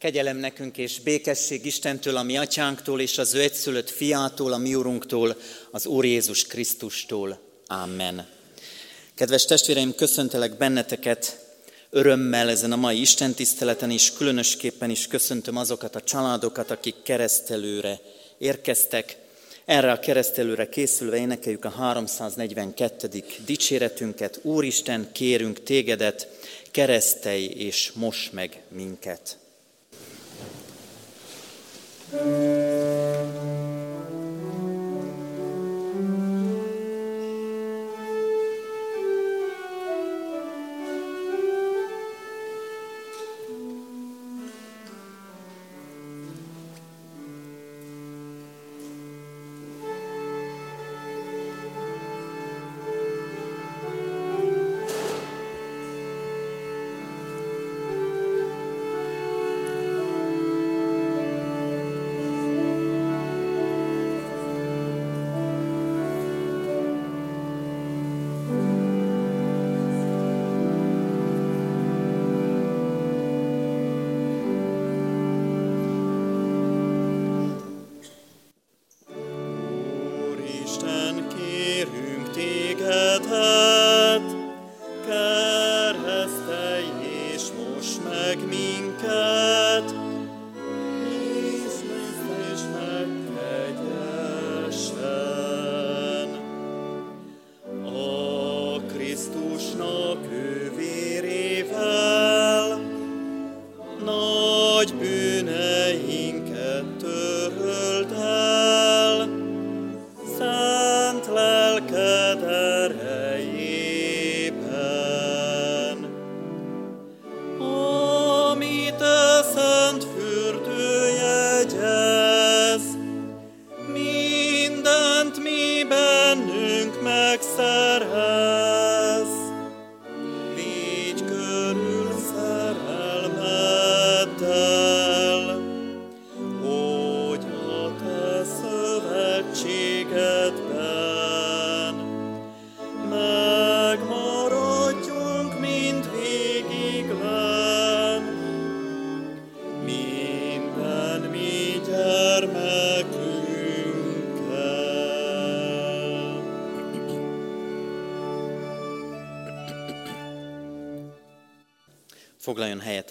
Kegyelem nekünk és békesség Istentől, a mi atyánktól, és az ő egyszülött fiától, a mi úrunktól, az Úr Jézus Krisztustól. Amen. Kedves testvéreim, köszöntelek benneteket örömmel ezen a mai Isten tiszteleten is, különösképpen is köszöntöm azokat a családokat, akik keresztelőre érkeztek. Erre a keresztelőre készülve énekeljük a 342. dicséretünket. Úristen, kérünk tégedet, keresztelj és mos meg minket. Música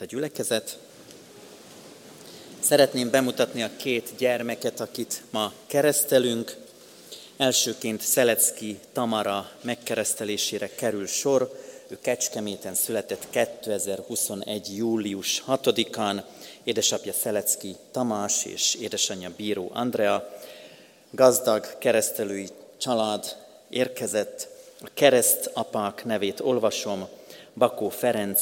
a gyülekezet. Szeretném bemutatni a két gyermeket, akit ma keresztelünk. Elsőként Szelecki Tamara megkeresztelésére kerül sor. Ő Kecskeméten született 2021. július 6-án. Édesapja Szelecki Tamás és édesanyja Bíró Andrea. Gazdag keresztelői család érkezett. A keresztapák nevét olvasom. Bakó Ferenc,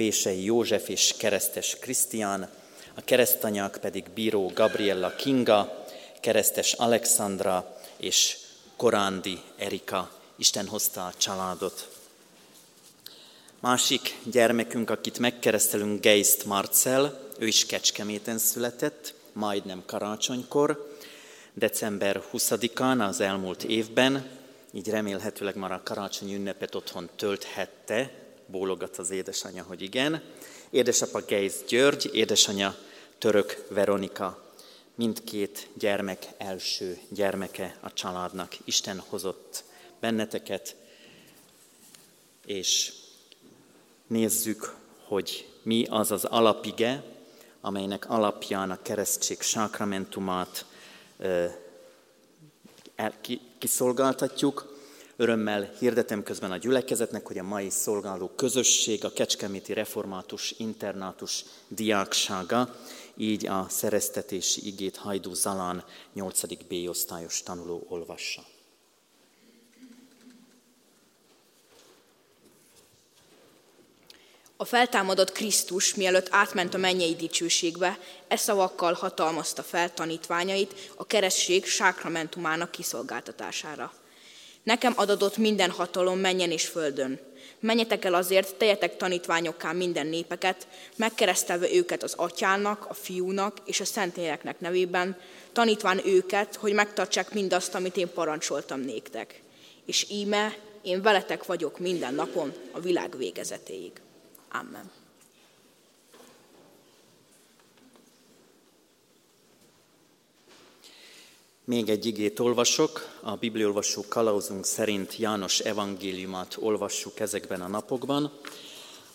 Vései József és keresztes Krisztián, a keresztanyák pedig bíró Gabriella Kinga, keresztes Alexandra és Korándi Erika. Isten hozta a családot. Másik gyermekünk, akit megkeresztelünk, Geist Marcel, ő is Kecskeméten született, majdnem karácsonykor, december 20-án az elmúlt évben, így remélhetőleg már a karácsonyi ünnepet otthon tölthette, bólogat az édesanyja, hogy igen. Édesapa Geiz György, édesanyja Török Veronika, mindkét gyermek első gyermeke a családnak. Isten hozott benneteket, és nézzük, hogy mi az az alapige, amelynek alapján a keresztség sákramentumát kiszolgáltatjuk, Örömmel hirdetem közben a gyülekezetnek, hogy a mai szolgáló közösség a Kecskeméti Református Internátus diáksága, így a szereztetési igét Hajdú Zalán 8. B osztályos tanuló olvassa. A feltámadott Krisztus, mielőtt átment a mennyei dicsőségbe, e szavakkal hatalmazta fel tanítványait a keresztség sákramentumának kiszolgáltatására. Nekem adott minden hatalom menjen és földön. Menjetek el azért, tejetek tanítványokká minden népeket, megkeresztelve őket az atyának, a fiúnak és a szentléleknek nevében, tanítván őket, hogy megtartsák mindazt, amit én parancsoltam néktek. És íme, én veletek vagyok minden napon a világ végezetéig. Amen. Még egy igét olvasok, a bibliolvasó kalauzunk szerint János evangéliumát olvassuk ezekben a napokban.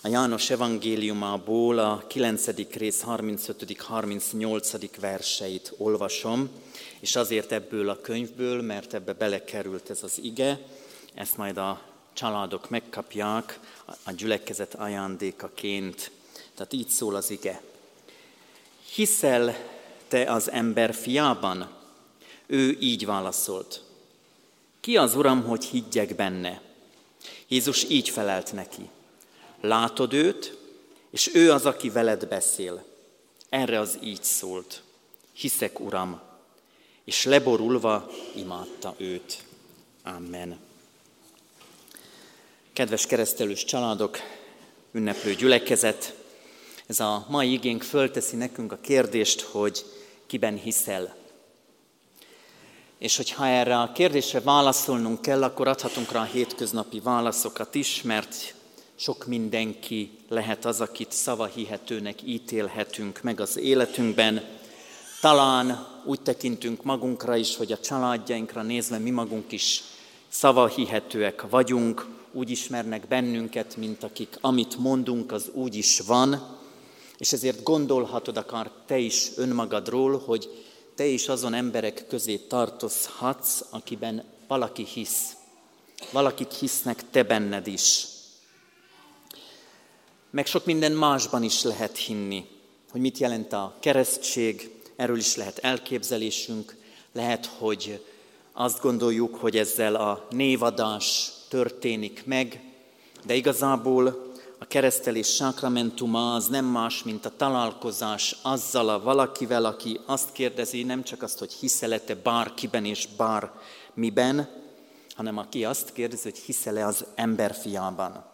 A János evangéliumából a 9. rész 35.-38. verseit olvasom, és azért ebből a könyvből, mert ebbe belekerült ez az ige, ezt majd a családok megkapják a gyülekezet ajándékaként. Tehát így szól az ige. Hiszel te az ember fiában? Ő így válaszolt. Ki az Uram, hogy higgyek benne? Jézus így felelt neki. Látod őt, és ő az, aki veled beszél. Erre az így szólt. Hiszek, Uram, és leborulva imádta őt. Amen. Kedves keresztelős családok, ünneplő gyülekezet, ez a mai igénk fölteszi nekünk a kérdést, hogy kiben hiszel. És hogyha erre a kérdésre válaszolnunk kell, akkor adhatunk rá a hétköznapi válaszokat is, mert sok mindenki lehet az, akit szavahihetőnek ítélhetünk meg az életünkben. Talán úgy tekintünk magunkra is, hogy a családjainkra nézve mi magunk is szavahihetőek vagyunk, úgy ismernek bennünket, mint akik amit mondunk, az úgy is van, és ezért gondolhatod akár te is önmagadról, hogy te is azon emberek közé tartozhatsz, akiben valaki hisz. Valakik hisznek te benned is. Meg sok minden másban is lehet hinni, hogy mit jelent a keresztség, erről is lehet elképzelésünk, lehet, hogy azt gondoljuk, hogy ezzel a névadás történik meg, de igazából a keresztelés sakramentuma az nem más, mint a találkozás azzal a valakivel, aki azt kérdezi, nem csak azt, hogy hiszel-e bárkiben és bármiben, hanem aki azt kérdezi, hogy hiszel-e az emberfiában.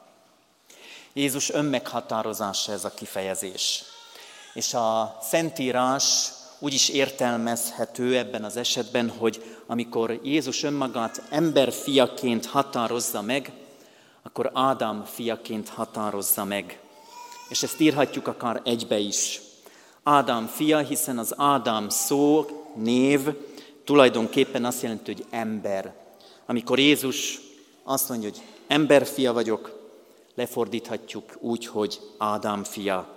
Jézus önmeghatározása ez a kifejezés. És a Szentírás úgy is értelmezhető ebben az esetben, hogy amikor Jézus önmagát emberfiaként határozza meg, akkor Ádám fiaként határozza meg. És ezt írhatjuk akár egybe is. Ádám fia, hiszen az Ádám szó, név tulajdonképpen azt jelenti, hogy ember. Amikor Jézus azt mondja, hogy emberfia vagyok, lefordíthatjuk úgy, hogy Ádám fia.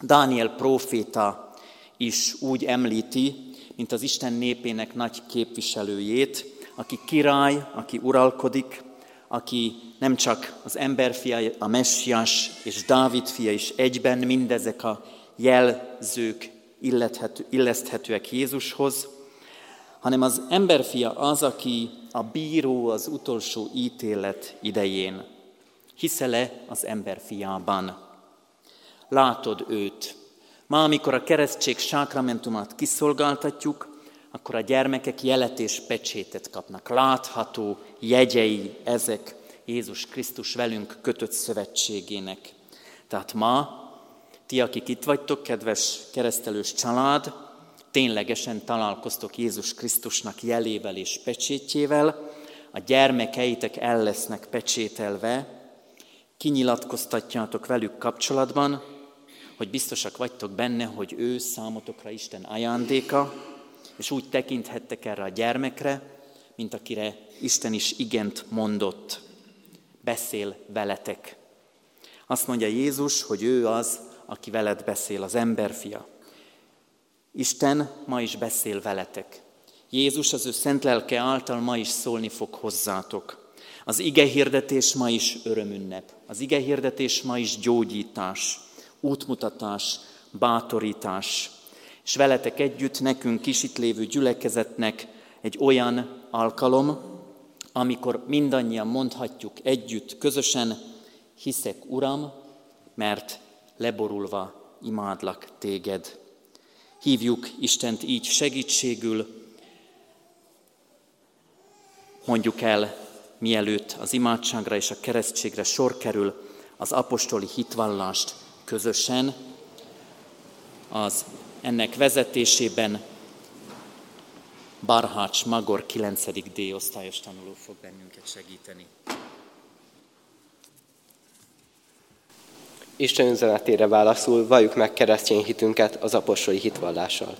Dániel próféta is úgy említi, mint az Isten népének nagy képviselőjét, aki király, aki uralkodik, aki nem csak az ember fia, a messias és Dávid fia is egyben, mindezek a jelzők illeszthetőek Jézushoz, hanem az emberfia az, aki a bíró az utolsó ítélet idején. Hiszel-e az emberfiában? Látod őt. Ma, amikor a keresztség sákramentumát kiszolgáltatjuk, akkor a gyermekek jelet és pecsétet kapnak. Látható jegyei ezek Jézus Krisztus velünk kötött szövetségének. Tehát ma, ti, akik itt vagytok, kedves keresztelős család, ténylegesen találkoztok Jézus Krisztusnak jelével és pecsétjével, a gyermekeitek el lesznek pecsételve, kinyilatkoztatjátok velük kapcsolatban, hogy biztosak vagytok benne, hogy ő számotokra Isten ajándéka, és úgy tekinthettek erre a gyermekre, mint akire Isten is igent mondott. Beszél veletek. Azt mondja Jézus, hogy ő az, aki veled beszél, az emberfia. Isten ma is beszél veletek. Jézus az ő szent lelke által ma is szólni fog hozzátok. Az ige hirdetés ma is örömünnep. Az ige hirdetés ma is gyógyítás, útmutatás, bátorítás. És veletek együtt nekünk kis itt lévő gyülekezetnek egy olyan alkalom, amikor mindannyian mondhatjuk együtt, közösen, hiszek, Uram, mert leborulva imádlak téged. Hívjuk Istent így segítségül, mondjuk el, mielőtt az imádságra és a keresztségre sor kerül, az apostoli hitvallást közösen, az ennek vezetésében Barhács Magor 9. D osztályos tanuló fog bennünket segíteni. Isten üzenetére válaszul valljuk meg keresztény hitünket az apostoli hitvallással.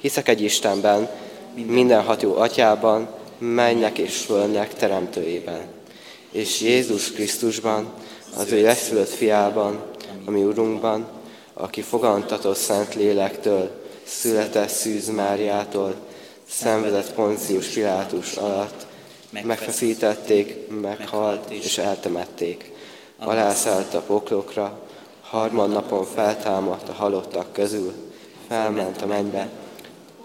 Hiszek egy Istenben, mindenható atyában, mennek és fölnek teremtőjében, és Jézus Krisztusban, az ő leszülött fiában, ami Urunkban, aki fogantatott Szent Lélektől, született Szűz Máriától, szenvedett Poncius Pilátus alatt, megfeszítették, meghalt és eltemették. Alászállt a poklokra, harmadnapon feltámadt a halottak közül, felment a mennybe,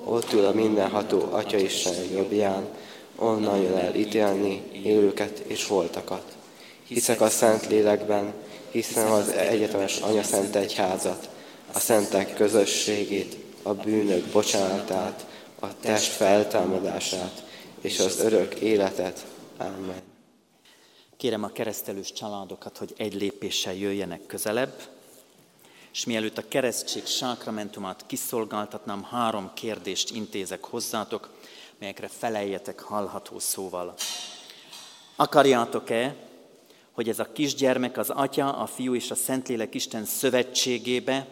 ott ül a mindenható Atya Isten jobbján, onnan jön el ítélni élőket és voltakat. Hiszek a Szent Lélekben, hiszen az egyetemes Anya Szent Egyházat, a szentek közösségét, a bűnök bocsánatát, a test feltámadását és az örök életet. Amen. Kérem a keresztelős családokat, hogy egy lépéssel jöjjenek közelebb, és mielőtt a keresztség sákramentumát kiszolgáltatnám, három kérdést intézek hozzátok, melyekre feleljetek hallható szóval. Akarjátok-e, hogy ez a kisgyermek az Atya, a Fiú és a Szentlélek Isten szövetségébe,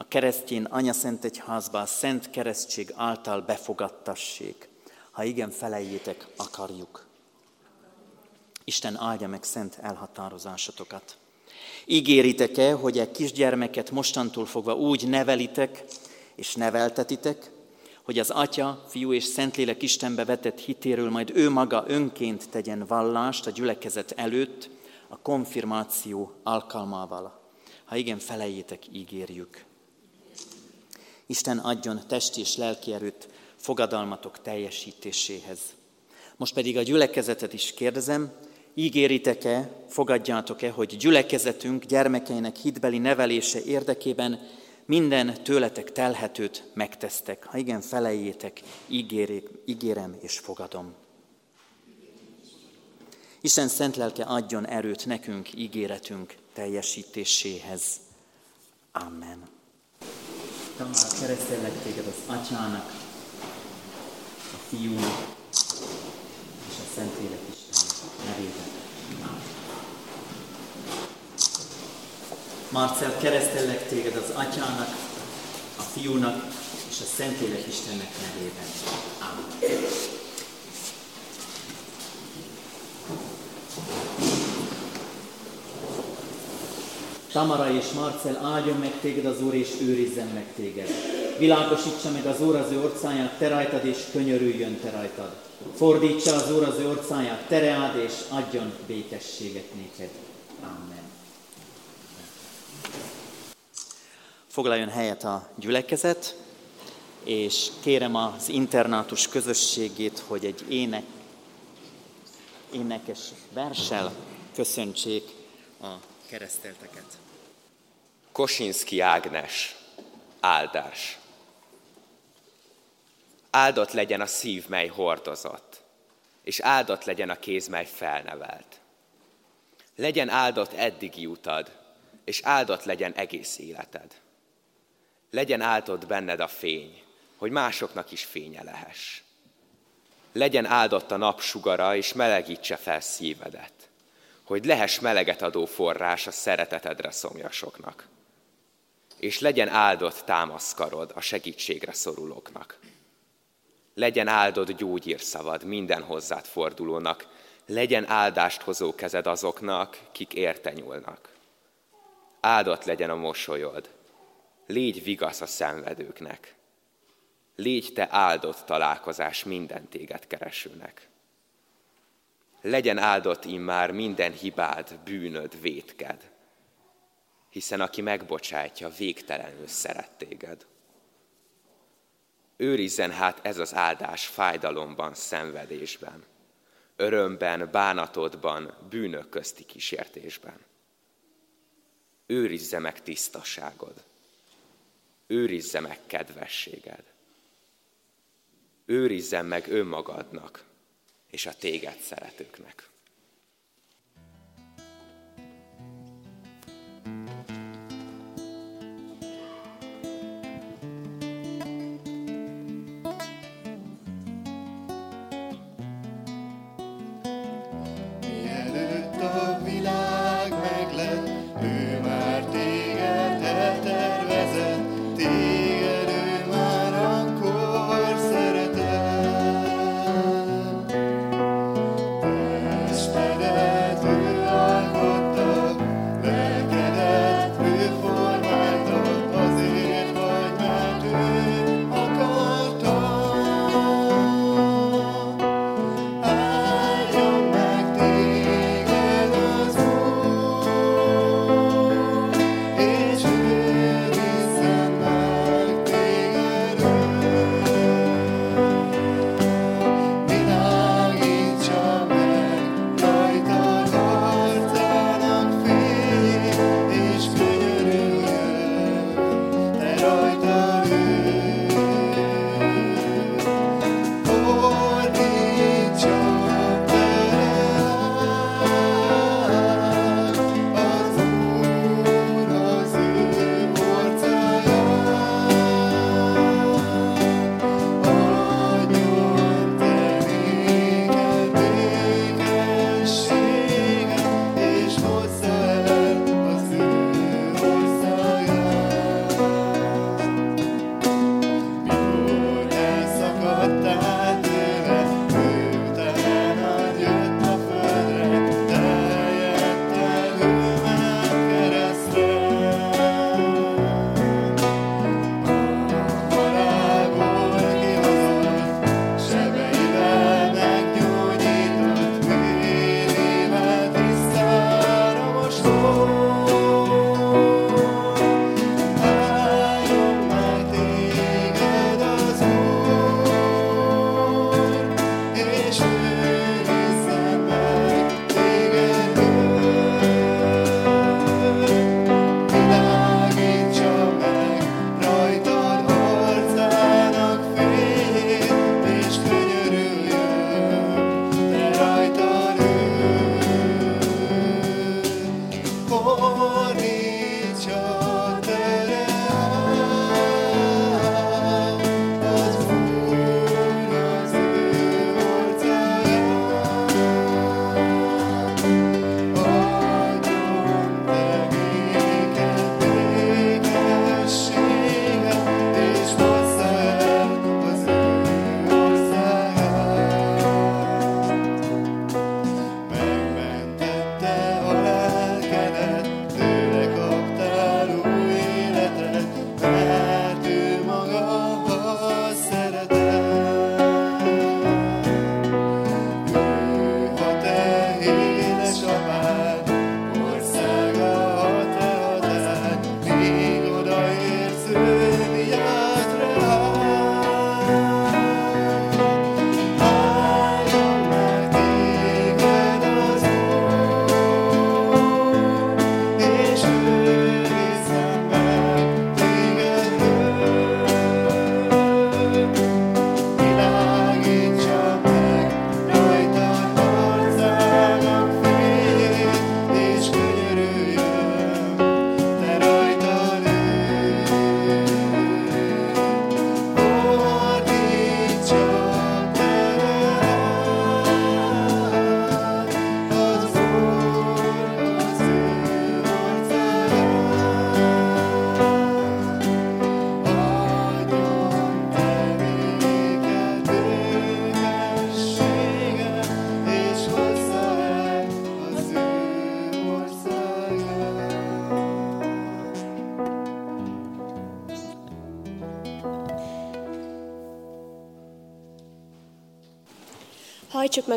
a keresztjén Anya Szent Egyházba a Szent Keresztség által befogadtassék? Ha igen, feleljétek, akarjuk. Isten áldja meg szent elhatározásotokat. Ígéritek-e, hogy egy kisgyermeket mostantól fogva úgy nevelitek és neveltetitek, hogy az Atya, Fiú és Szentlélek Istenbe vetett hitéről majd ő maga önként tegyen vallást a gyülekezet előtt, a konfirmáció alkalmával. Ha igen, felejétek, ígérjük. Isten adjon testi és lelki erőt fogadalmatok teljesítéséhez. Most pedig a gyülekezetet is kérdezem, ígéritek-e, fogadjátok-e, hogy gyülekezetünk gyermekeinek hitbeli nevelése érdekében minden tőletek telhetőt megtesztek. Ha igen, felejétek, ígérik, ígérem és fogadom. Isten szent lelke adjon erőt nekünk ígéretünk teljesítéséhez. Amen. Tamara, keresztellek téged az Atyának, a Fiúnak és a Szentlélek Istennek nevében. Marcel, keresztellek téged az Atyának, a Fiúnak és a Szentlélek Istennek nevében. Amen. Tamara és Marcel, áldjon meg téged az Úr, és őrizzen meg téged. Világosítsa meg az Úr az ő orcáját, te rajtad, és könyörüljön te rajtad. Fordítsa az Úr az ő orcáját, te reád, és adjon békességet néked. Amen. Foglaljon helyet a gyülekezet, és kérem az internátus közösségét, hogy egy ének, énekes versel köszöntsék a keresztelteket. Kosinski Ágnes, áldás. Áldott legyen a szív, mely hordozott, és áldott legyen a kéz, mely felnevelt. Legyen áldott eddigi utad, és áldott legyen egész életed. Legyen áldott benned a fény, hogy másoknak is fénye lehess. Legyen áldott a nap sugara, és melegítse fel szívedet hogy lehess meleget adó forrás a szeretetedre szomjasoknak. És legyen áldott támaszkarod a segítségre szorulóknak. Legyen áldott gyógyírszavad minden hozzád fordulónak, legyen áldást hozó kezed azoknak, kik érte nyúlnak. Áldott legyen a mosolyod, légy vigasz a szenvedőknek. Légy te áldott találkozás minden téged keresőnek. Legyen áldott immár minden hibád, bűnöd, vétked, hiszen aki megbocsátja, végtelenül szeret téged. Őrizzen hát ez az áldás fájdalomban, szenvedésben, örömben, bánatodban, bűnök közti kísértésben. Őrizze meg tisztaságod, őrizze meg kedvességed, őrizzen meg önmagadnak, és a téged szeretőknek.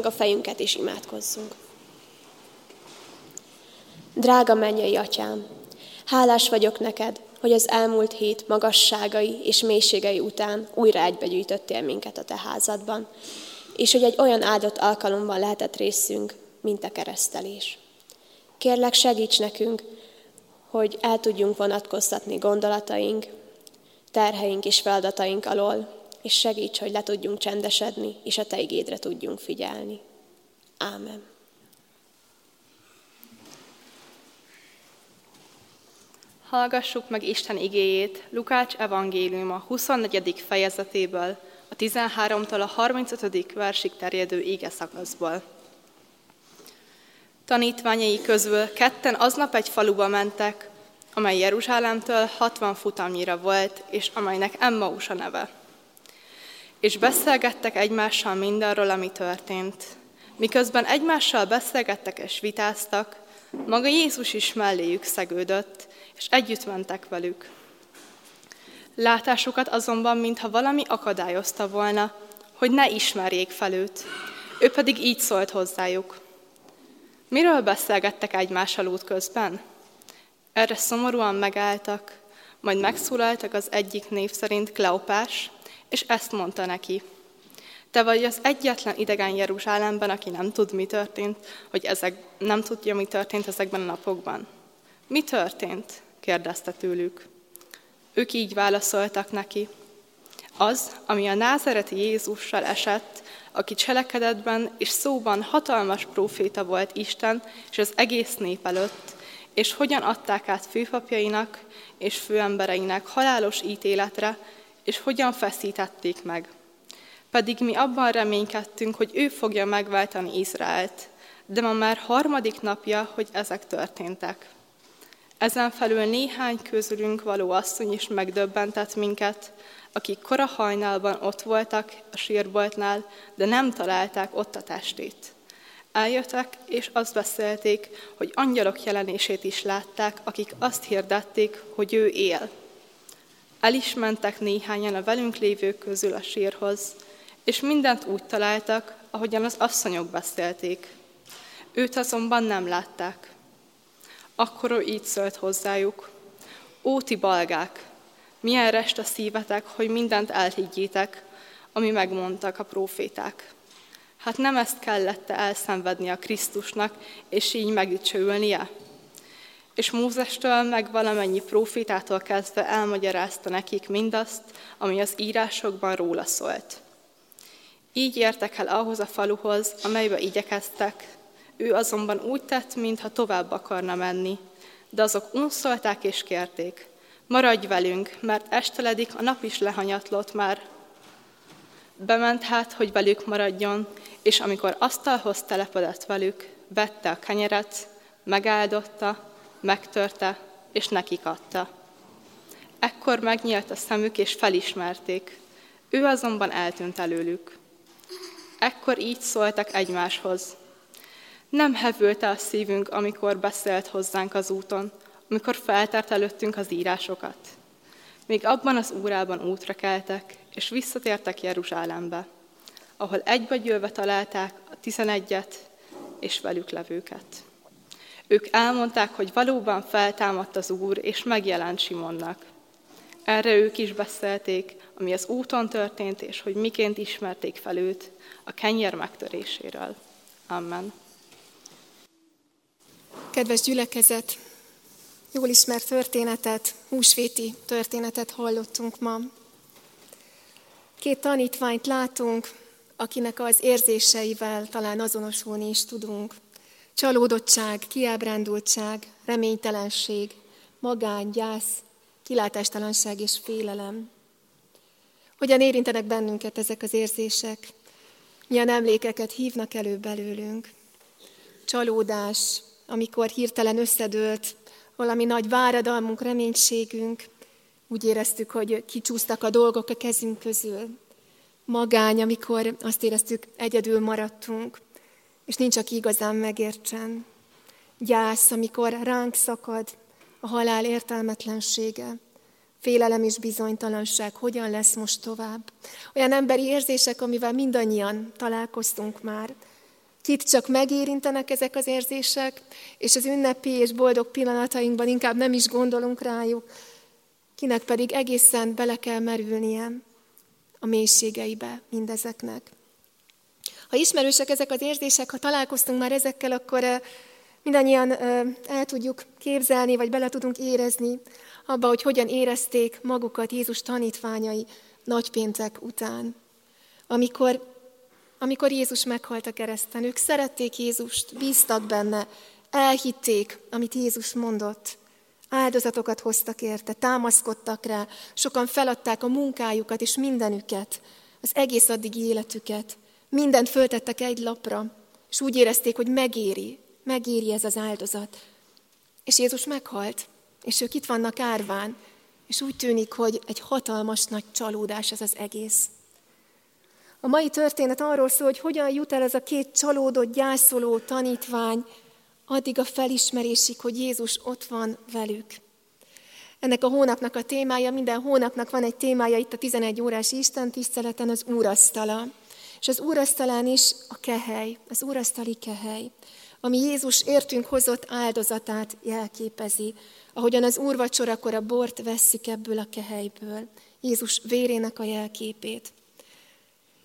Meg a fejünket és imádkozzunk. Drága mennyei atyám, hálás vagyok neked, hogy az elmúlt hét magasságai és mélységei után újra egybegyűjtöttél minket a te házadban, és hogy egy olyan áldott alkalommal lehetett részünk, mint a keresztelés. Kérlek, segíts nekünk, hogy el tudjunk vonatkoztatni gondolataink, terheink és feladataink alól, és segíts, hogy le tudjunk csendesedni, és a Te igédre tudjunk figyelni. Ámen. Hallgassuk meg Isten igéjét Lukács evangéliuma 24. fejezetéből, a 13-tól a 35. versig terjedő ége szakaszból. Tanítványai közül ketten aznap egy faluba mentek, amely Jeruzsálemtől 60 futamnyira volt, és amelynek Emmaus a neve. És beszélgettek egymással mindarról, ami történt. Miközben egymással beszélgettek és vitáztak, maga Jézus is melléjük szegődött, és együtt mentek velük. Látásukat azonban, mintha valami akadályozta volna, hogy ne ismerjék fel őt. Ő pedig így szólt hozzájuk. Miről beszélgettek egymással út közben? Erre szomorúan megálltak, majd megszólaltak az egyik név szerint Kleopás, és ezt mondta neki. Te vagy az egyetlen idegen Jeruzsálemben, aki nem tud, mi történt, hogy ezek, nem tudja, mi történt ezekben a napokban. Mi történt? kérdezte tőlük. Ők így válaszoltak neki. Az, ami a názereti Jézussal esett, aki cselekedetben és szóban hatalmas próféta volt Isten és az egész nép előtt, és hogyan adták át főpapjainak és főembereinek halálos ítéletre, és hogyan feszítették meg. Pedig mi abban reménykedtünk, hogy ő fogja megváltani Izraelt, de ma már harmadik napja, hogy ezek történtek. Ezen felül néhány közülünk való asszony is megdöbbentett minket, akik kora hajnalban ott voltak a sírboltnál, de nem találták ott a testét. Eljöttek, és azt beszélték, hogy angyalok jelenését is látták, akik azt hirdették, hogy ő él. El is mentek néhányan a velünk lévők közül a sírhoz, és mindent úgy találtak, ahogyan az asszonyok beszélték. Őt azonban nem látták. Akkor ő így szólt hozzájuk. Óti balgák, milyen rest a szívetek, hogy mindent elhiggyétek, ami megmondtak a proféták. Hát nem ezt kellett elszenvedni a Krisztusnak, és így megdicsőülnie? És Mózestől meg valamennyi profétától kezdve elmagyarázta nekik mindazt, ami az írásokban róla szólt. Így értek el ahhoz a faluhoz, amelybe igyekeztek. Ő azonban úgy tett, mintha tovább akarna menni. De azok unszolták és kérték, maradj velünk, mert esteledik, a nap is lehanyatlott már. Bement hát, hogy velük maradjon, és amikor asztalhoz telepedett velük, vette a kenyeret, megáldotta, megtörte, és nekik adta. Ekkor megnyílt a szemük, és felismerték. Ő azonban eltűnt előlük. Ekkor így szóltak egymáshoz. Nem hevülte a szívünk, amikor beszélt hozzánk az úton, amikor feltárt előttünk az írásokat. Még abban az órában útra keltek, és visszatértek Jeruzsálembe, ahol győve találták a tizenegyet és velük levőket. Ők elmondták, hogy valóban feltámadt az Úr, és megjelent Simonnak. Erre ők is beszélték, ami az úton történt, és hogy miként ismerték fel őt a kenyer megtöréséről. Amen. Kedves gyülekezet, jól ismert történetet, húsvéti történetet hallottunk ma. Két tanítványt látunk, akinek az érzéseivel talán azonosulni is tudunk. Csalódottság, kiábrándultság, reménytelenség, magány, gyász, kilátástalanság és félelem. Hogyan érintenek bennünket ezek az érzések? Milyen emlékeket hívnak elő belőlünk? Csalódás, amikor hirtelen összedőlt valami nagy váradalmunk, reménységünk, úgy éreztük, hogy kicsúsztak a dolgok a kezünk közül. Magány, amikor azt éreztük, egyedül maradtunk, és nincs, aki igazán megértsen. Gyász, amikor ránk szakad a halál értelmetlensége, Félelem és bizonytalanság, hogyan lesz most tovább. Olyan emberi érzések, amivel mindannyian találkoztunk már. Kit csak megérintenek ezek az érzések, és az ünnepi és boldog pillanatainkban inkább nem is gondolunk rájuk, kinek pedig egészen bele kell merülnie a mélységeibe mindezeknek. Ha ismerősek ezek az érzések, ha találkoztunk már ezekkel, akkor mindannyian el tudjuk képzelni, vagy bele tudunk érezni abba, hogy hogyan érezték magukat Jézus tanítványai nagypéntek után. Amikor, amikor Jézus meghalt a kereszten, ők szerették Jézust, bíztak benne, elhitték, amit Jézus mondott. Áldozatokat hoztak érte, támaszkodtak rá, sokan feladták a munkájukat és mindenüket, az egész addigi életüket. Mindent föltettek egy lapra, és úgy érezték, hogy megéri, megéri ez az áldozat. És Jézus meghalt, és ők itt vannak árván, és úgy tűnik, hogy egy hatalmas nagy csalódás ez az egész. A mai történet arról szól, hogy hogyan jut el ez a két csalódott, gyászoló tanítvány addig a felismerésig, hogy Jézus ott van velük. Ennek a hónapnak a témája, minden hónapnak van egy témája itt a 11 órás Isten tiszteleten, az úrasztala. És az úrasztalán is a kehely, az úrasztali kehely, ami Jézus értünk hozott áldozatát jelképezi, ahogyan az úrvacsorakor a bort vesszük ebből a kehelyből, Jézus vérének a jelképét.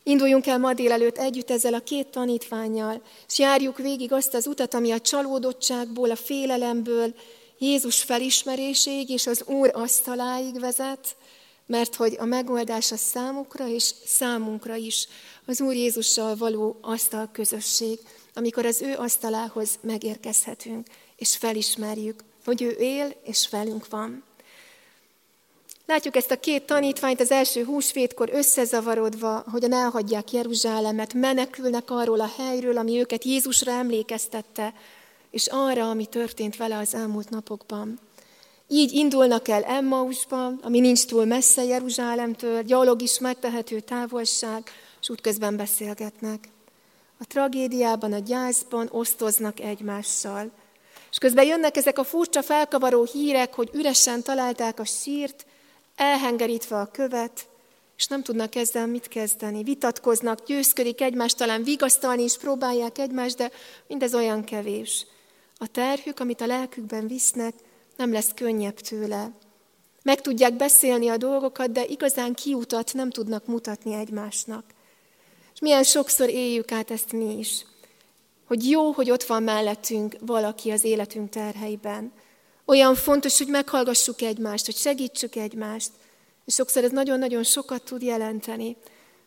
Induljunk el ma délelőtt együtt ezzel a két tanítványjal, és járjuk végig azt az utat, ami a csalódottságból, a félelemből, Jézus felismeréséig és az Úr asztaláig vezet, mert hogy a megoldás a számukra és számunkra is az Úr Jézussal való asztal közösség, amikor az ő asztalához megérkezhetünk, és felismerjük, hogy ő él és velünk van. Látjuk ezt a két tanítványt az első húsvétkor összezavarodva, hogyan elhagyják Jeruzsálemet, menekülnek arról a helyről, ami őket Jézusra emlékeztette, és arra, ami történt vele az elmúlt napokban. Így indulnak el Emmausba, ami nincs túl messze Jeruzsálemtől, gyalog is megtehető távolság, és útközben beszélgetnek. A tragédiában, a gyászban osztoznak egymással. És közben jönnek ezek a furcsa felkavaró hírek, hogy üresen találták a sírt, elhengerítve a követ, és nem tudnak ezzel mit kezdeni. Vitatkoznak, győzködik egymást, talán vigasztalni is próbálják egymást, de mindez olyan kevés. A terhük, amit a lelkükben visznek, nem lesz könnyebb tőle. Meg tudják beszélni a dolgokat, de igazán kiutat nem tudnak mutatni egymásnak. És milyen sokszor éljük át ezt mi is, hogy jó, hogy ott van mellettünk valaki az életünk terheiben, olyan fontos, hogy meghallgassuk egymást, hogy segítsük egymást. És sokszor ez nagyon-nagyon sokat tud jelenteni.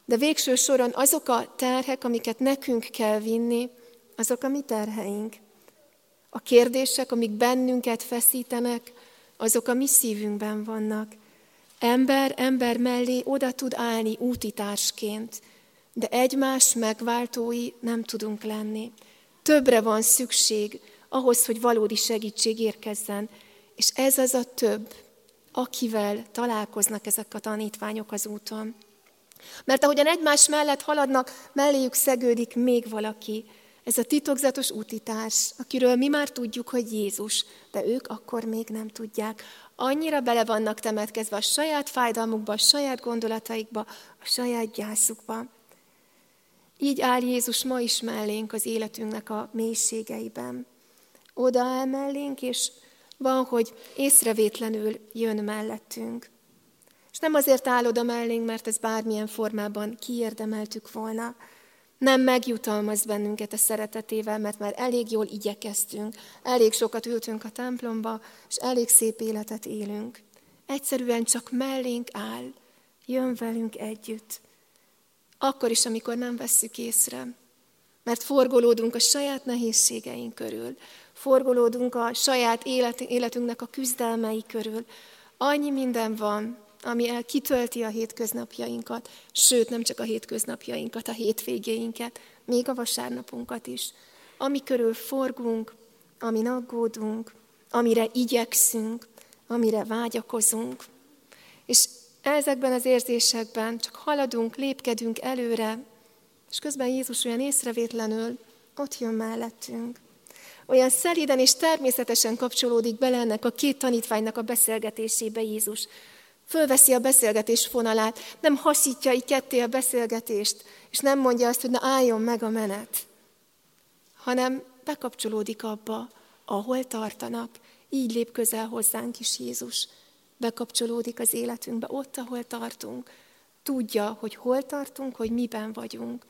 De végső soron azok a terhek, amiket nekünk kell vinni, azok a mi terheink. A kérdések, amik bennünket feszítenek, azok a mi szívünkben vannak. Ember ember mellé oda tud állni útitársként, de egymás megváltói nem tudunk lenni. Többre van szükség, ahhoz, hogy valódi segítség érkezzen. És ez az a több, akivel találkoznak ezek a tanítványok az úton. Mert ahogyan egymás mellett haladnak, melléjük szegődik még valaki. Ez a titokzatos útitárs, akiről mi már tudjuk, hogy Jézus, de ők akkor még nem tudják. Annyira bele vannak temetkezve a saját fájdalmukba, a saját gondolataikba, a saját gyászukba. Így áll Jézus ma is mellénk az életünknek a mélységeiben odaáll mellénk, és van, hogy észrevétlenül jön mellettünk. És nem azért áll oda mellénk, mert ez bármilyen formában kiérdemeltük volna, nem megjutalmaz bennünket a szeretetével, mert már elég jól igyekeztünk, elég sokat ültünk a templomba, és elég szép életet élünk. Egyszerűen csak mellénk áll, jön velünk együtt. Akkor is, amikor nem vesszük észre, mert forgolódunk a saját nehézségeink körül, forgolódunk a saját élet, életünknek a küzdelmei körül. Annyi minden van, ami el kitölti a hétköznapjainkat, sőt, nem csak a hétköznapjainkat, a hétvégéinket, még a vasárnapunkat is. Ami körül forgunk, amin aggódunk, amire igyekszünk, amire vágyakozunk. És ezekben az érzésekben csak haladunk, lépkedünk előre, és közben Jézus olyan észrevétlenül ott jön mellettünk olyan szelíden és természetesen kapcsolódik bele ennek a két tanítványnak a beszélgetésébe Jézus. Fölveszi a beszélgetés fonalát, nem hasítja így ketté a beszélgetést, és nem mondja azt, hogy na álljon meg a menet, hanem bekapcsolódik abba, ahol tartanak. Így lép közel hozzánk is Jézus. Bekapcsolódik az életünkbe, ott, ahol tartunk. Tudja, hogy hol tartunk, hogy miben vagyunk.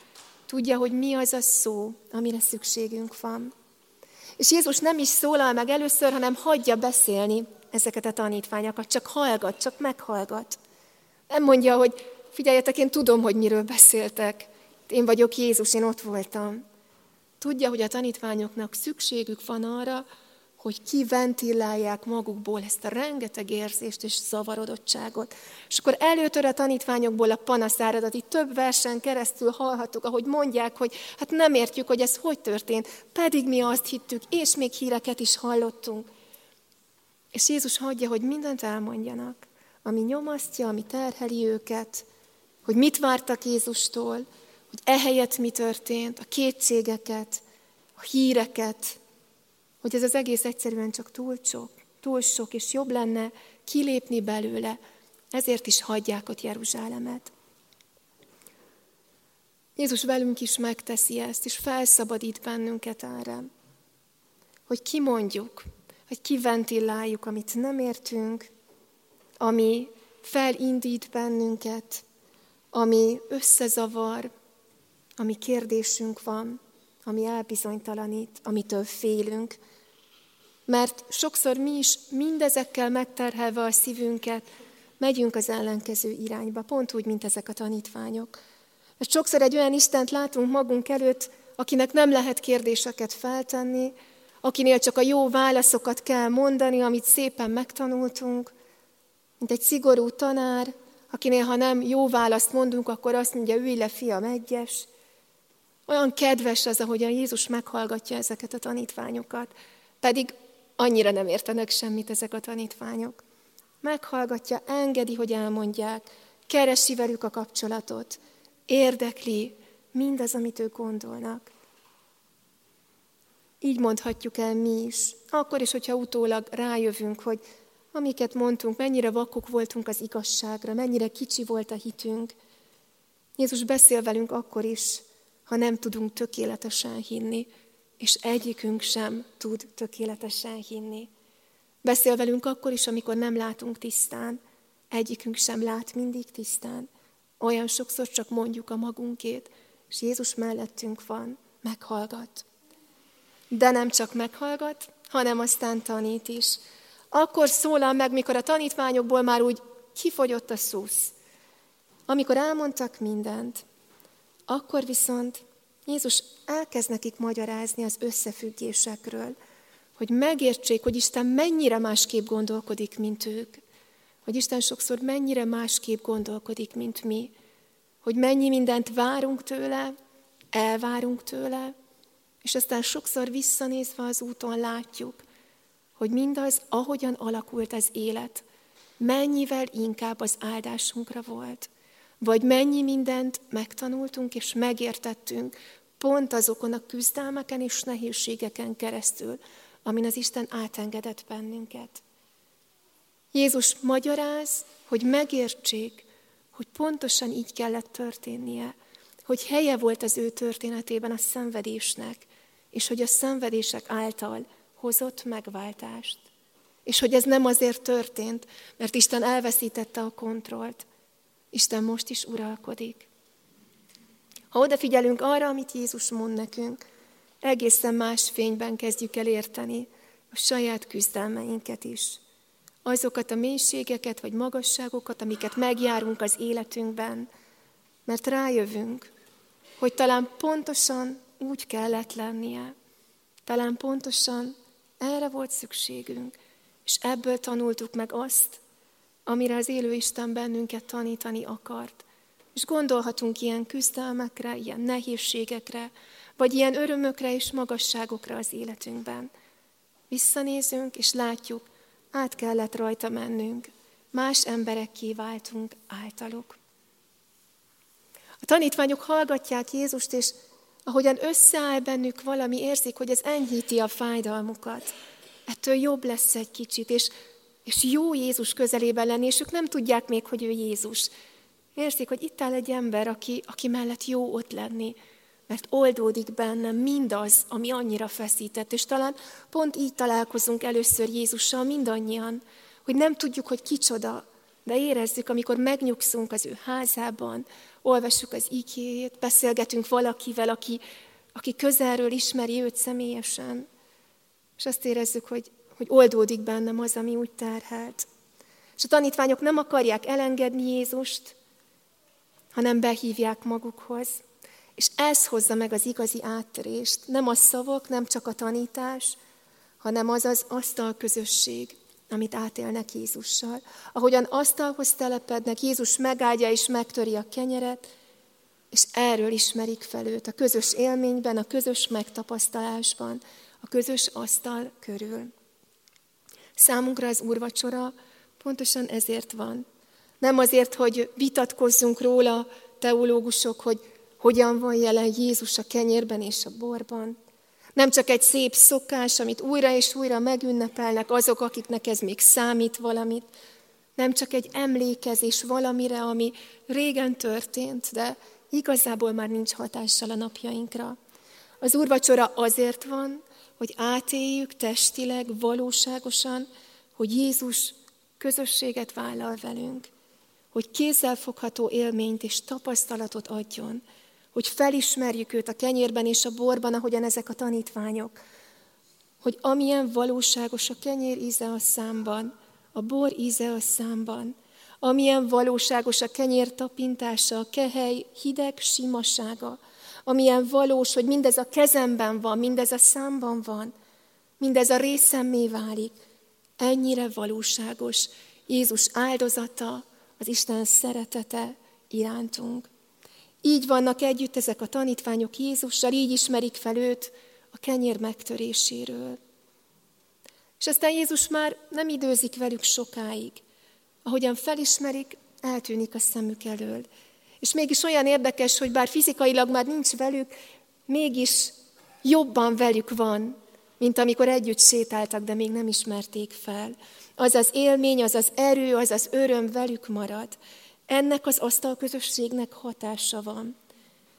Tudja, hogy mi az a szó, amire szükségünk van. És Jézus nem is szólal meg először, hanem hagyja beszélni ezeket a tanítványokat, csak hallgat, csak meghallgat. Nem mondja, hogy figyeljetek, én tudom, hogy miről beszéltek. Én vagyok Jézus, én ott voltam. Tudja, hogy a tanítványoknak szükségük van arra, hogy kiventillálják magukból ezt a rengeteg érzést és zavarodottságot. És akkor előtör a tanítványokból a panaszáradat, itt több versen keresztül hallhattuk, ahogy mondják, hogy hát nem értjük, hogy ez hogy történt, pedig mi azt hittük, és még híreket is hallottunk. És Jézus hagyja, hogy mindent elmondjanak, ami nyomasztja, ami terheli őket, hogy mit vártak Jézustól, hogy ehelyett mi történt, a kétségeket, a híreket, hogy ez az egész egyszerűen csak túl sok, túl sok, és jobb lenne kilépni belőle, ezért is hagyják ott Jeruzsálemet. Jézus velünk is megteszi ezt, és felszabadít bennünket erre, hogy kimondjuk, hogy kiventilláljuk, amit nem értünk, ami felindít bennünket, ami összezavar, ami kérdésünk van, ami elbizonytalanít, amitől félünk. Mert sokszor mi is mindezekkel megterhelve a szívünket, megyünk az ellenkező irányba, pont úgy, mint ezek a tanítványok. Mert sokszor egy olyan Istent látunk magunk előtt, akinek nem lehet kérdéseket feltenni, akinél csak a jó válaszokat kell mondani, amit szépen megtanultunk, mint egy szigorú tanár, akinél ha nem jó választ mondunk, akkor azt mondja, ülj le, fiam, egyes. Olyan kedves az, a Jézus meghallgatja ezeket a tanítványokat, pedig annyira nem értenek semmit ezek a tanítványok. Meghallgatja, engedi, hogy elmondják, keresi velük a kapcsolatot, érdekli mindaz, amit ők gondolnak. Így mondhatjuk el mi is. Akkor is, hogyha utólag rájövünk, hogy amiket mondtunk, mennyire vakok voltunk az igazságra, mennyire kicsi volt a hitünk. Jézus beszél velünk akkor is, ha nem tudunk tökéletesen hinni, és egyikünk sem tud tökéletesen hinni. Beszél velünk akkor is, amikor nem látunk tisztán, egyikünk sem lát mindig tisztán. Olyan sokszor csak mondjuk a magunkét, és Jézus mellettünk van, meghallgat. De nem csak meghallgat, hanem aztán tanít is. Akkor szólal meg, mikor a tanítványokból már úgy kifogyott a szusz. Amikor elmondtak mindent, akkor viszont Jézus elkezd nekik magyarázni az összefüggésekről, hogy megértsék, hogy Isten mennyire másképp gondolkodik, mint ők, hogy Isten sokszor mennyire másképp gondolkodik, mint mi, hogy mennyi mindent várunk tőle, elvárunk tőle, és aztán sokszor visszanézve az úton látjuk, hogy mindaz, ahogyan alakult az élet, mennyivel inkább az áldásunkra volt, vagy mennyi mindent megtanultunk és megértettünk pont azokon a küzdelmeken és nehézségeken keresztül, amin az Isten átengedett bennünket. Jézus magyaráz, hogy megértsék, hogy pontosan így kellett történnie, hogy helye volt az ő történetében a szenvedésnek, és hogy a szenvedések által hozott megváltást. És hogy ez nem azért történt, mert Isten elveszítette a kontrollt. Isten most is uralkodik. Ha odafigyelünk arra, amit Jézus mond nekünk, egészen más fényben kezdjük el érteni a saját küzdelmeinket is. Azokat a mélységeket vagy magasságokat, amiket megjárunk az életünkben, mert rájövünk, hogy talán pontosan úgy kellett lennie, talán pontosan erre volt szükségünk, és ebből tanultuk meg azt, amire az élő Isten bennünket tanítani akart. És gondolhatunk ilyen küzdelmekre, ilyen nehézségekre, vagy ilyen örömökre és magasságokra az életünkben. Visszanézünk, és látjuk, át kellett rajta mennünk, más emberekké váltunk általuk. A tanítványok hallgatják Jézust, és ahogyan összeáll bennük valami, érzik, hogy ez enyhíti a fájdalmukat. Ettől jobb lesz egy kicsit, és, és jó Jézus közelében lenni, és ők nem tudják még, hogy ő Jézus. Érzik, hogy itt áll egy ember, aki, aki mellett jó ott lenni, mert oldódik bennem mindaz, ami annyira feszített. És talán pont így találkozunk először Jézussal mindannyian, hogy nem tudjuk, hogy kicsoda, de érezzük, amikor megnyugszunk az ő házában, olvassuk az igéjét, beszélgetünk valakivel, aki, aki közelről ismeri őt személyesen, és azt érezzük, hogy, hogy oldódik bennem az, ami úgy terhelt. És a tanítványok nem akarják elengedni Jézust, hanem behívják magukhoz. És ez hozza meg az igazi áttörést. Nem a szavak, nem csak a tanítás, hanem az az asztal közösség, amit átélnek Jézussal. Ahogyan asztalhoz telepednek, Jézus megáldja és megtöri a kenyeret, és erről ismerik fel őt a közös élményben, a közös megtapasztalásban, a közös asztal körül. Számunkra az úrvacsora pontosan ezért van. Nem azért, hogy vitatkozzunk róla teológusok, hogy hogyan van jelen Jézus a kenyérben és a borban. Nem csak egy szép szokás, amit újra és újra megünnepelnek azok, akiknek ez még számít valamit. Nem csak egy emlékezés valamire, ami régen történt, de igazából már nincs hatással a napjainkra. Az úrvacsora azért van, hogy átéljük testileg, valóságosan, hogy Jézus közösséget vállal velünk, hogy kézzelfogható élményt és tapasztalatot adjon, hogy felismerjük őt a kenyérben és a borban, ahogyan ezek a tanítványok, hogy amilyen valóságos a kenyér íze a számban, a bor íze a számban, amilyen valóságos a kenyér tapintása, a kehely hideg simasága, amilyen valós, hogy mindez a kezemben van, mindez a számban van, mindez a részemmé válik, ennyire valóságos. Jézus áldozata, az Isten szeretete irántunk. Így vannak együtt ezek a tanítványok Jézussal, így ismerik fel őt a kenyér megtöréséről. És aztán Jézus már nem időzik velük sokáig. Ahogyan felismerik, eltűnik a szemük elől. És mégis olyan érdekes, hogy bár fizikailag már nincs velük, mégis jobban velük van, mint amikor együtt sétáltak, de még nem ismerték fel. Az az élmény, az az erő, az az öröm velük marad. Ennek az asztalközösségnek hatása van.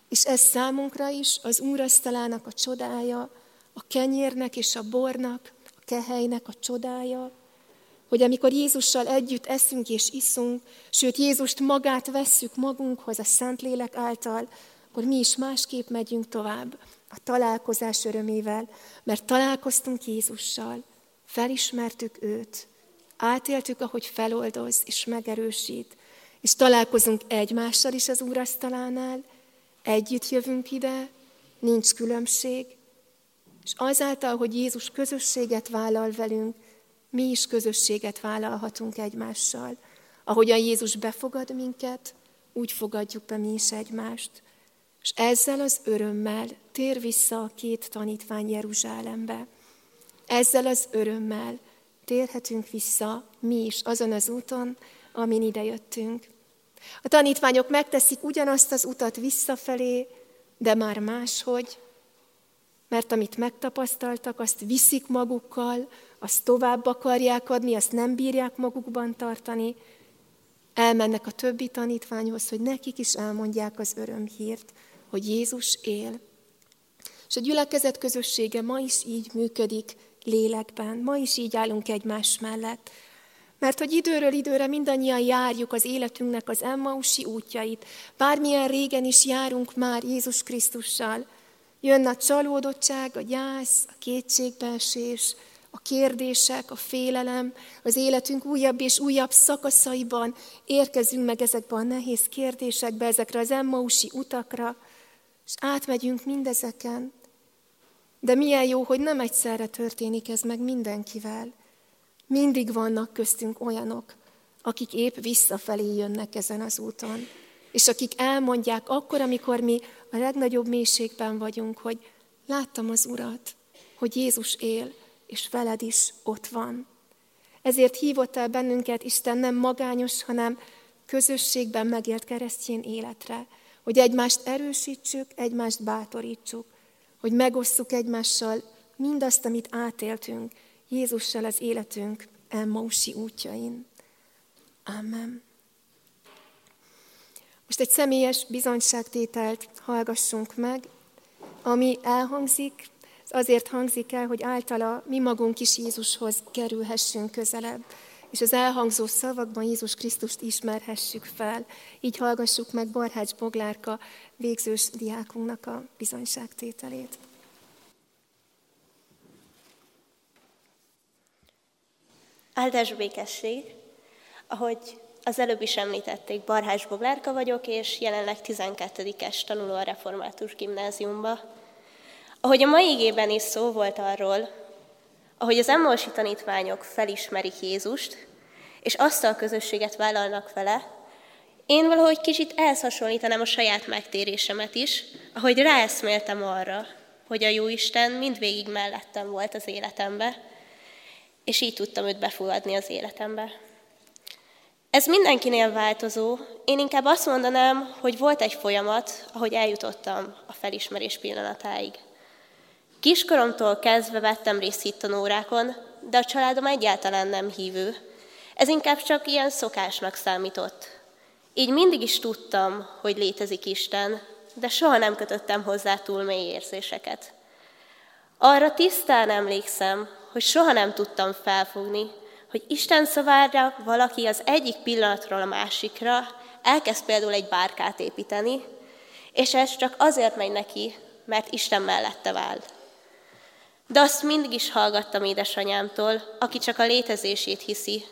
És ez számunkra is az úrasztalának a csodája, a kenyérnek és a bornak, a kehelynek a csodája, hogy amikor Jézussal együtt eszünk és iszunk, sőt Jézust magát vesszük magunkhoz a Szentlélek által, akkor mi is másképp megyünk tovább a találkozás örömével, mert találkoztunk Jézussal, felismertük őt, átéltük, ahogy feloldoz és megerősít, és találkozunk egymással is az úrasztalánál, együtt jövünk ide, nincs különbség, és azáltal, hogy Jézus közösséget vállal velünk, mi is közösséget vállalhatunk egymással. Ahogyan Jézus befogad minket, úgy fogadjuk be mi is egymást. És ezzel az örömmel tér vissza a két tanítvány Jeruzsálembe. Ezzel az örömmel térhetünk vissza mi is azon az úton, amin idejöttünk. A tanítványok megteszik ugyanazt az utat visszafelé, de már máshogy, mert amit megtapasztaltak, azt viszik magukkal, azt tovább akarják adni, azt nem bírják magukban tartani, elmennek a többi tanítványhoz, hogy nekik is elmondják az örömhírt, hogy Jézus él. És a gyülekezet közössége ma is így működik lélekben, ma is így állunk egymás mellett. Mert hogy időről időre mindannyian járjuk az életünknek az Emmausi útjait, bármilyen régen is járunk már Jézus Krisztussal, jön a csalódottság, a gyász, a kétségbeesés, a kérdések, a félelem, az életünk újabb és újabb szakaszaiban érkezünk meg ezekbe a nehéz kérdésekbe, ezekre az Emmausi utakra, és átmegyünk mindezeken. De milyen jó, hogy nem egyszerre történik ez meg mindenkivel. Mindig vannak köztünk olyanok, akik épp visszafelé jönnek ezen az úton, és akik elmondják akkor, amikor mi a legnagyobb mélységben vagyunk, hogy láttam az Urat, hogy Jézus él, és veled is ott van. Ezért hívott el bennünket Isten nem magányos, hanem közösségben megélt keresztjén életre, hogy egymást erősítsük, egymást bátorítsuk, hogy megosszuk egymással mindazt, amit átéltünk Jézussal az életünk Emmausi útjain. Amen. Most egy személyes bizonyságtételt hallgassunk meg, ami elhangzik, az azért hangzik el, hogy általa mi magunk is Jézushoz kerülhessünk közelebb, és az elhangzó szavakban Jézus Krisztust ismerhessük fel. Így hallgassuk meg Barhács Boglárka végzős diákunknak a bizonyságtételét. Áldás békesség, ahogy az előbb is említették, Barhás Boglárka vagyok, és jelenleg 12-es tanuló a Református Gimnáziumba. Ahogy a mai igében is szó volt arról, ahogy az emmolsi tanítványok felismerik Jézust, és azt a közösséget vállalnak vele, én valahogy kicsit ehhez hasonlítanám a saját megtérésemet is, ahogy ráeszméltem arra, hogy a Jóisten mindvégig mellettem volt az életembe, és így tudtam őt befogadni az életembe. Ez mindenkinél változó. Én inkább azt mondanám, hogy volt egy folyamat, ahogy eljutottam a felismerés pillanatáig. Kiskoromtól kezdve vettem részt hittanórákon, de a családom egyáltalán nem hívő. Ez inkább csak ilyen szokásnak számított. Így mindig is tudtam, hogy létezik Isten, de soha nem kötöttem hozzá túl mély érzéseket. Arra tisztán emlékszem, hogy soha nem tudtam felfogni, hogy Isten szavára valaki az egyik pillanatról a másikra elkezd például egy bárkát építeni, és ez csak azért megy neki, mert Isten mellette vált. De azt mindig is hallgattam édesanyámtól, aki csak a létezését hiszi,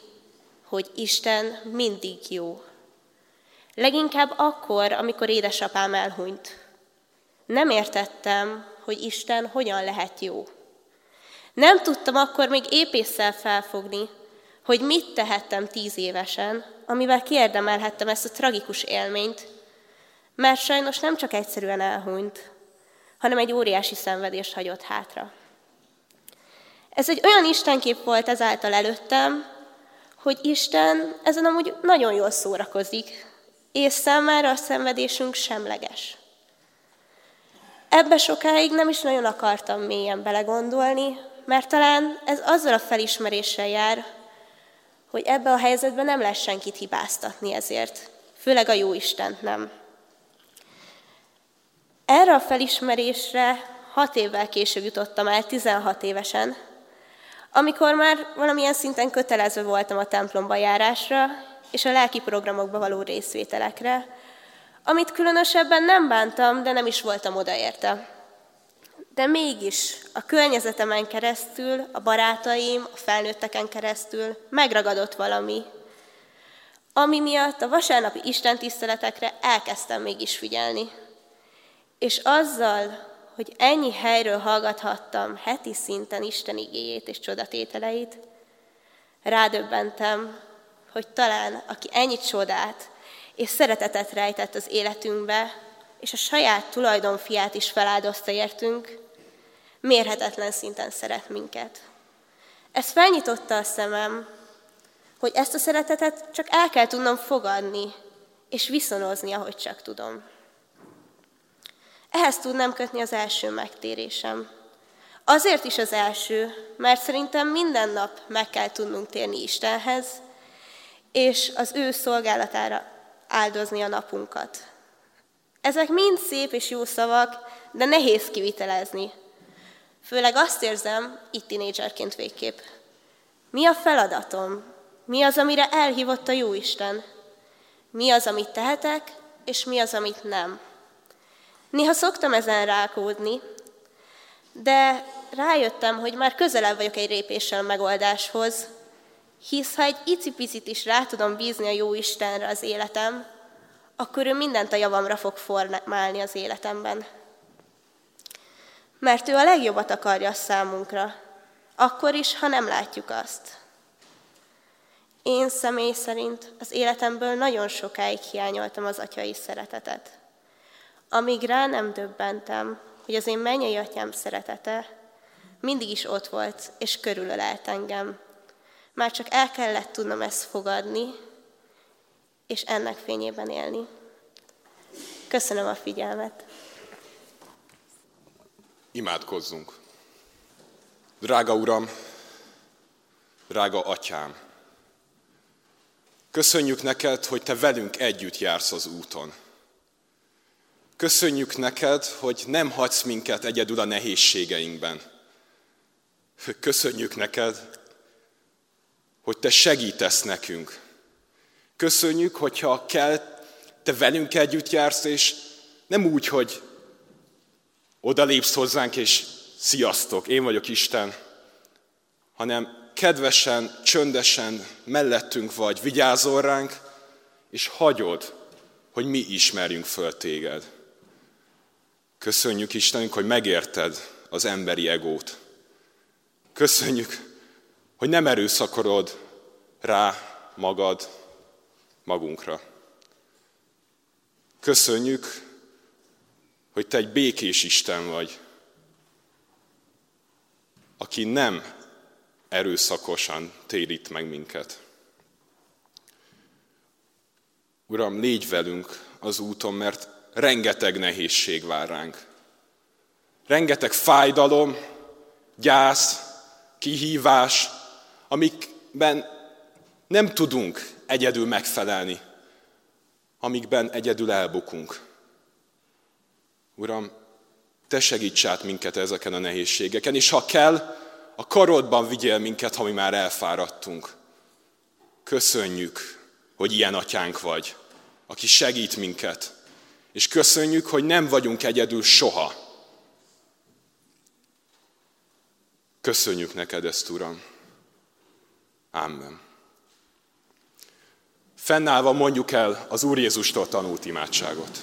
hogy Isten mindig jó. Leginkább akkor, amikor édesapám elhunyt. Nem értettem, hogy Isten hogyan lehet jó. Nem tudtam akkor még épésszel felfogni, hogy mit tehettem tíz évesen, amivel kiérdemelhettem ezt a tragikus élményt, mert sajnos nem csak egyszerűen elhunyt, hanem egy óriási szenvedést hagyott hátra. Ez egy olyan istenkép volt ezáltal előttem, hogy Isten ezen amúgy nagyon jól szórakozik, és számára a szenvedésünk semleges. Ebbe sokáig nem is nagyon akartam mélyen belegondolni, mert talán ez azzal a felismeréssel jár, hogy ebbe a helyzetben nem lesz senkit hibáztatni ezért, főleg a jó Istent nem. Erre a felismerésre hat évvel később jutottam el, 16 évesen, amikor már valamilyen szinten kötelező voltam a templomba járásra és a lelki programokba való részvételekre, amit különösebben nem bántam, de nem is voltam odaérte. De mégis a környezetemen keresztül, a barátaim, a felnőtteken keresztül megragadott valami, ami miatt a vasárnapi istentiszteletekre elkezdtem mégis figyelni. És azzal, hogy ennyi helyről hallgathattam heti szinten Isten igéjét és csodatételeit, rádöbbentem, hogy talán aki ennyi csodát és szeretetet rejtett az életünkbe, és a saját tulajdonfiát is feláldozta értünk, mérhetetlen szinten szeret minket. Ez felnyitotta a szemem, hogy ezt a szeretetet csak el kell tudnom fogadni, és viszonozni, ahogy csak tudom. Ehhez tudnám kötni az első megtérésem. Azért is az első, mert szerintem minden nap meg kell tudnunk térni Istenhez, és az ő szolgálatára áldozni a napunkat. Ezek mind szép és jó szavak, de nehéz kivitelezni. Főleg azt érzem, itt tinédzserként végképp. Mi a feladatom? Mi az, amire elhívott a Jóisten? Mi az, amit tehetek, és mi az, amit nem? Néha szoktam ezen rákódni, de rájöttem, hogy már közelebb vagyok egy répéssel a megoldáshoz, hisz ha egy icipicit is rá tudom bízni a jó Istenre az életem, akkor ő mindent a javamra fog formálni az életemben. Mert ő a legjobbat akarja számunkra, akkor is, ha nem látjuk azt. Én személy szerint az életemből nagyon sokáig hiányoltam az atyai szeretetet. Amíg rá nem döbbentem, hogy az én mennyei atyám szeretete mindig is ott volt, és körülölelt engem. Már csak el kellett tudnom ezt fogadni, és ennek fényében élni. Köszönöm a figyelmet! Imádkozzunk! Drága Uram, drága atyám, köszönjük neked, hogy te velünk együtt jársz az úton. Köszönjük neked, hogy nem hagysz minket egyedül a nehézségeinkben. Köszönjük neked, hogy te segítesz nekünk. Köszönjük, hogyha kell, te velünk együtt jársz, és nem úgy, hogy odalépsz hozzánk, és sziasztok, én vagyok Isten, hanem kedvesen, csöndesen mellettünk vagy, vigyázol ránk, és hagyod, hogy mi ismerjünk föl téged. Köszönjük Istenünk, hogy megérted az emberi egót. Köszönjük, hogy nem erőszakorod rá magad magunkra. Köszönjük, hogy te egy békés Isten vagy, aki nem erőszakosan térít meg minket. Uram, légy velünk az úton, mert rengeteg nehézség vár ránk. Rengeteg fájdalom, gyász, kihívás, amikben nem tudunk egyedül megfelelni, amikben egyedül elbukunk. Uram, Te segíts át minket ezeken a nehézségeken, és ha kell, a karodban vigyél minket, ha mi már elfáradtunk. Köszönjük, hogy ilyen atyánk vagy, aki segít minket, és köszönjük, hogy nem vagyunk egyedül soha. Köszönjük neked ezt, Uram. Amen. Fennállva mondjuk el az Úr Jézustól tanult imádságot.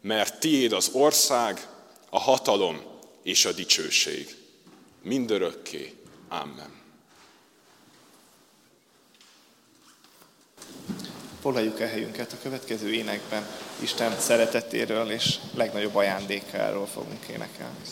mert tiéd az ország, a hatalom és a dicsőség. Mindörökké. Amen. Foglaljuk el helyünket a következő énekben Isten szeretetéről és legnagyobb ajándékáról fogunk énekelni.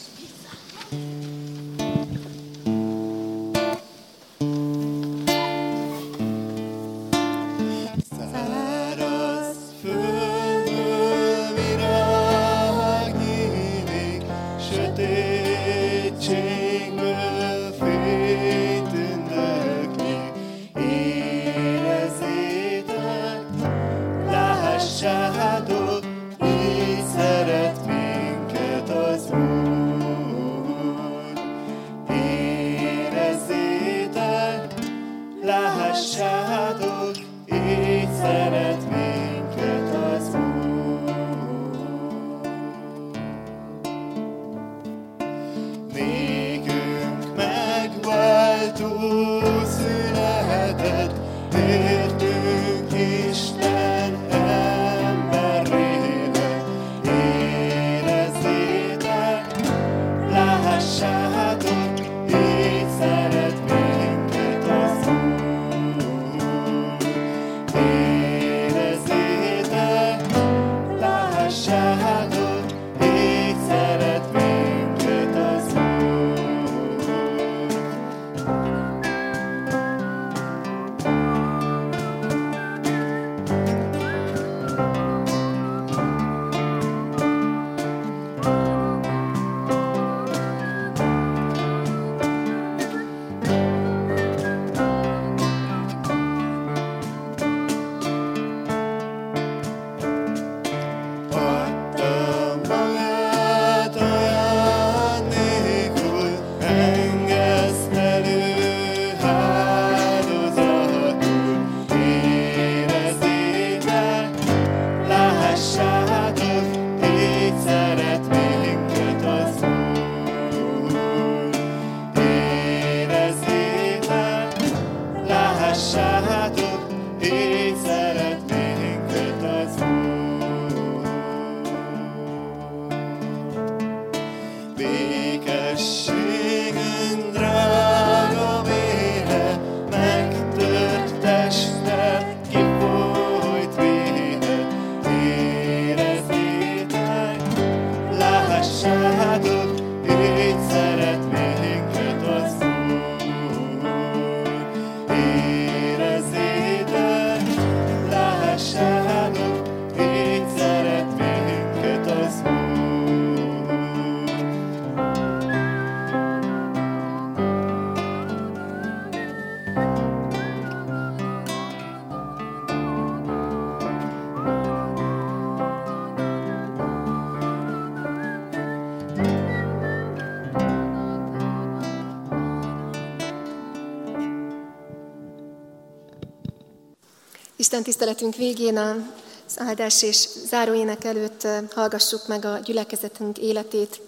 Isten tiszteletünk végén az áldás és záróének előtt hallgassuk meg a gyülekezetünk életét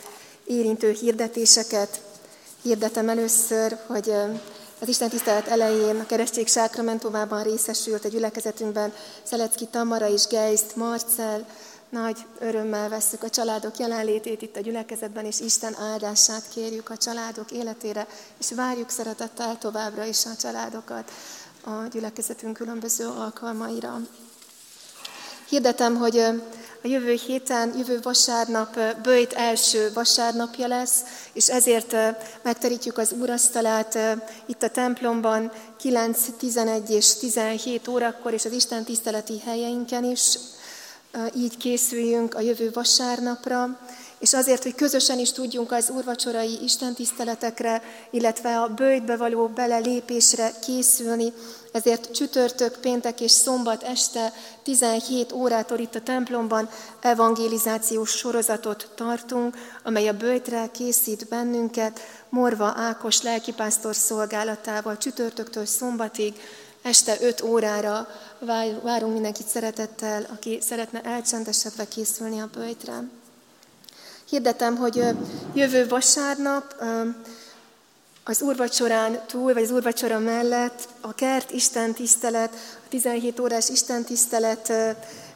érintő hirdetéseket. Hirdetem először, hogy az Isten tisztelet elején a keresztség sákramentumában részesült a gyülekezetünkben Szelecki Tamara és Geist Marcel. Nagy örömmel vesszük a családok jelenlétét itt a gyülekezetben, és Isten áldását kérjük a családok életére, és várjuk szeretettel továbbra is a családokat a gyülekezetünk különböző alkalmaira. Hirdetem, hogy a jövő héten, jövő vasárnap bőjt első vasárnapja lesz, és ezért megterítjük az úrasztalát itt a templomban 9, 11 és 17 órakor, és az Isten tiszteleti helyeinken is így készüljünk a jövő vasárnapra és azért, hogy közösen is tudjunk az úrvacsorai istentiszteletekre, illetve a bőjtbe való belelépésre készülni, ezért csütörtök, péntek és szombat este 17 órától itt a templomban evangelizációs sorozatot tartunk, amely a bőjtre készít bennünket, Morva Ákos lelkipásztor szolgálatával csütörtöktől szombatig, este 5 órára várunk mindenkit szeretettel, aki szeretne elcsendesedve készülni a bőjtre. Hirdetem, hogy jövő vasárnap az úrvacsorán túl, vagy az úrvacsora mellett a kert Isten tisztelet, a 17 órás Isten tisztelet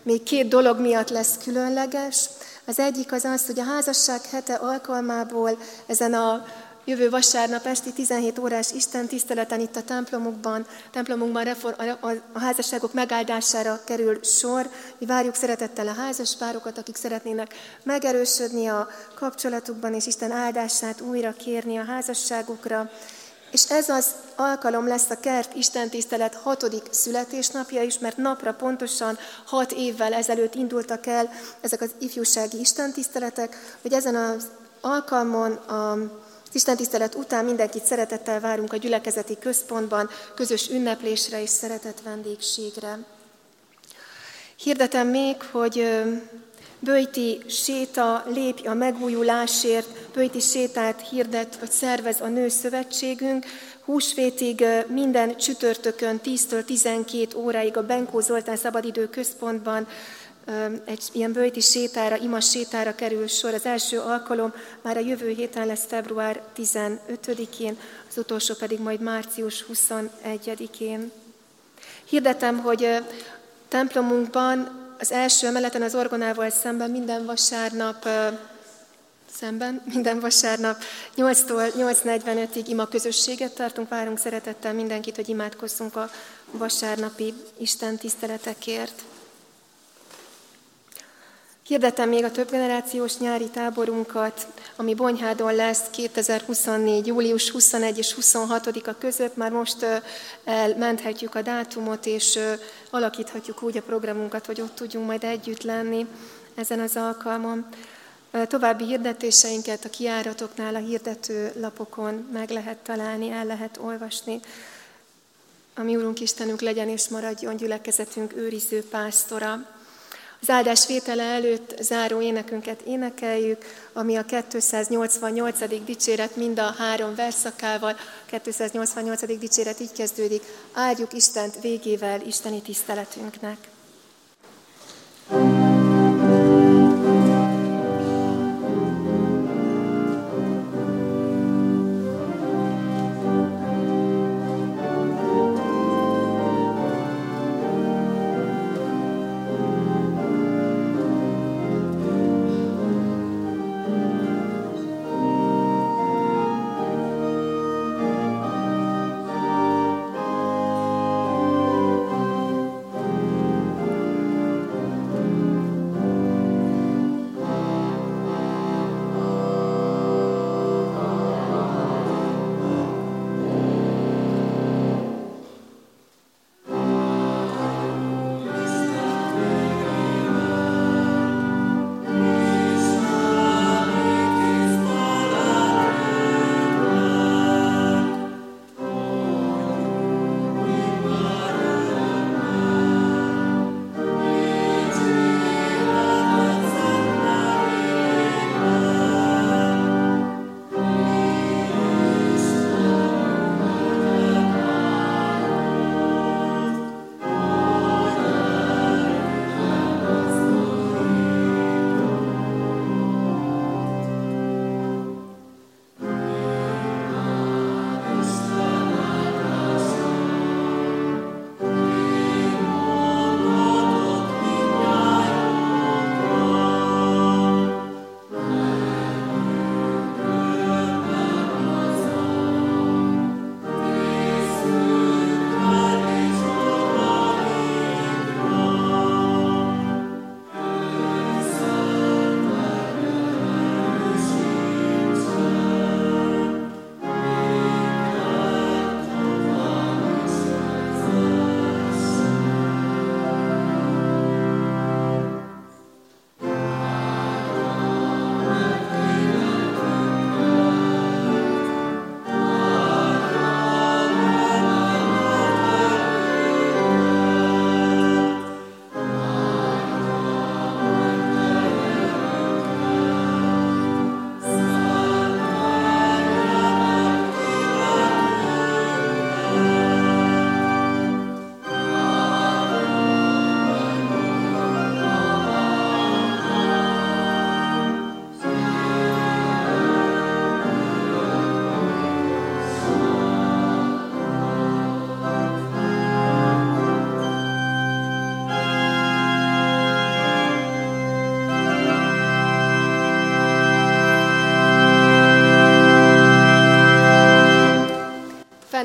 még két dolog miatt lesz különleges. Az egyik az az, hogy a házasság hete alkalmából ezen a Jövő vasárnap esti 17 órás Isten tiszteleten itt a templomukban, templomunkban reform, a, a, házasságok megáldására kerül sor. Mi várjuk szeretettel a házas párokat, akik szeretnének megerősödni a kapcsolatukban, és Isten áldását újra kérni a házasságukra. És ez az alkalom lesz a kert Isten tisztelet hatodik születésnapja is, mert napra pontosan hat évvel ezelőtt indultak el ezek az ifjúsági istentiszteletek, hogy ezen az alkalmon a Isten tisztelet után mindenkit szeretettel várunk a gyülekezeti központban, közös ünneplésre és szeretett vendégségre. Hirdetem még, hogy Böjti séta lépj a megújulásért, Böjti sétát hirdet vagy szervez a Nő Szövetségünk. Húsvétig minden csütörtökön 10-től 12 óráig a Benkó Zoltán Szabadidő Központban egy ilyen bőjti sétára, ima sétára kerül sor. Az első alkalom már a jövő héten lesz február 15-én, az utolsó pedig majd március 21-én. Hirdetem, hogy templomunkban az első emeleten az orgonával szemben minden vasárnap szemben minden vasárnap 8-tól 8.45-ig ima közösséget tartunk, várunk szeretettel mindenkit, hogy imádkozzunk a vasárnapi Isten tiszteletekért. Hirdetem még a többgenerációs nyári táborunkat, ami Bonyhádon lesz 2024. július 21 és 26-a között. Már most elmenthetjük a dátumot, és alakíthatjuk úgy a programunkat, hogy ott tudjunk majd együtt lenni ezen az alkalmon. További hirdetéseinket a kiáratoknál, a hirdető lapokon meg lehet találni, el lehet olvasni. Ami Úrunk Istenünk legyen és maradjon gyülekezetünk őriző pásztora. Az áldás vétele előtt záró énekünket énekeljük, ami a 288. dicséret mind a három verszakával. 288. dicséret így kezdődik, áldjuk Istent végével isteni tiszteletünknek.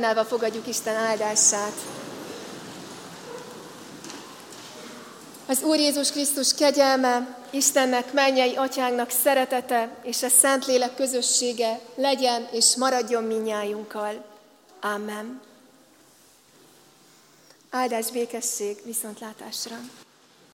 Fennállva fogadjuk Isten áldását. Az Úr Jézus Krisztus kegyelme, Istennek, mennyei atyánknak szeretete és a Szentlélek közössége legyen és maradjon minnyájunkkal. Amen. Áldás békesség, viszontlátásra!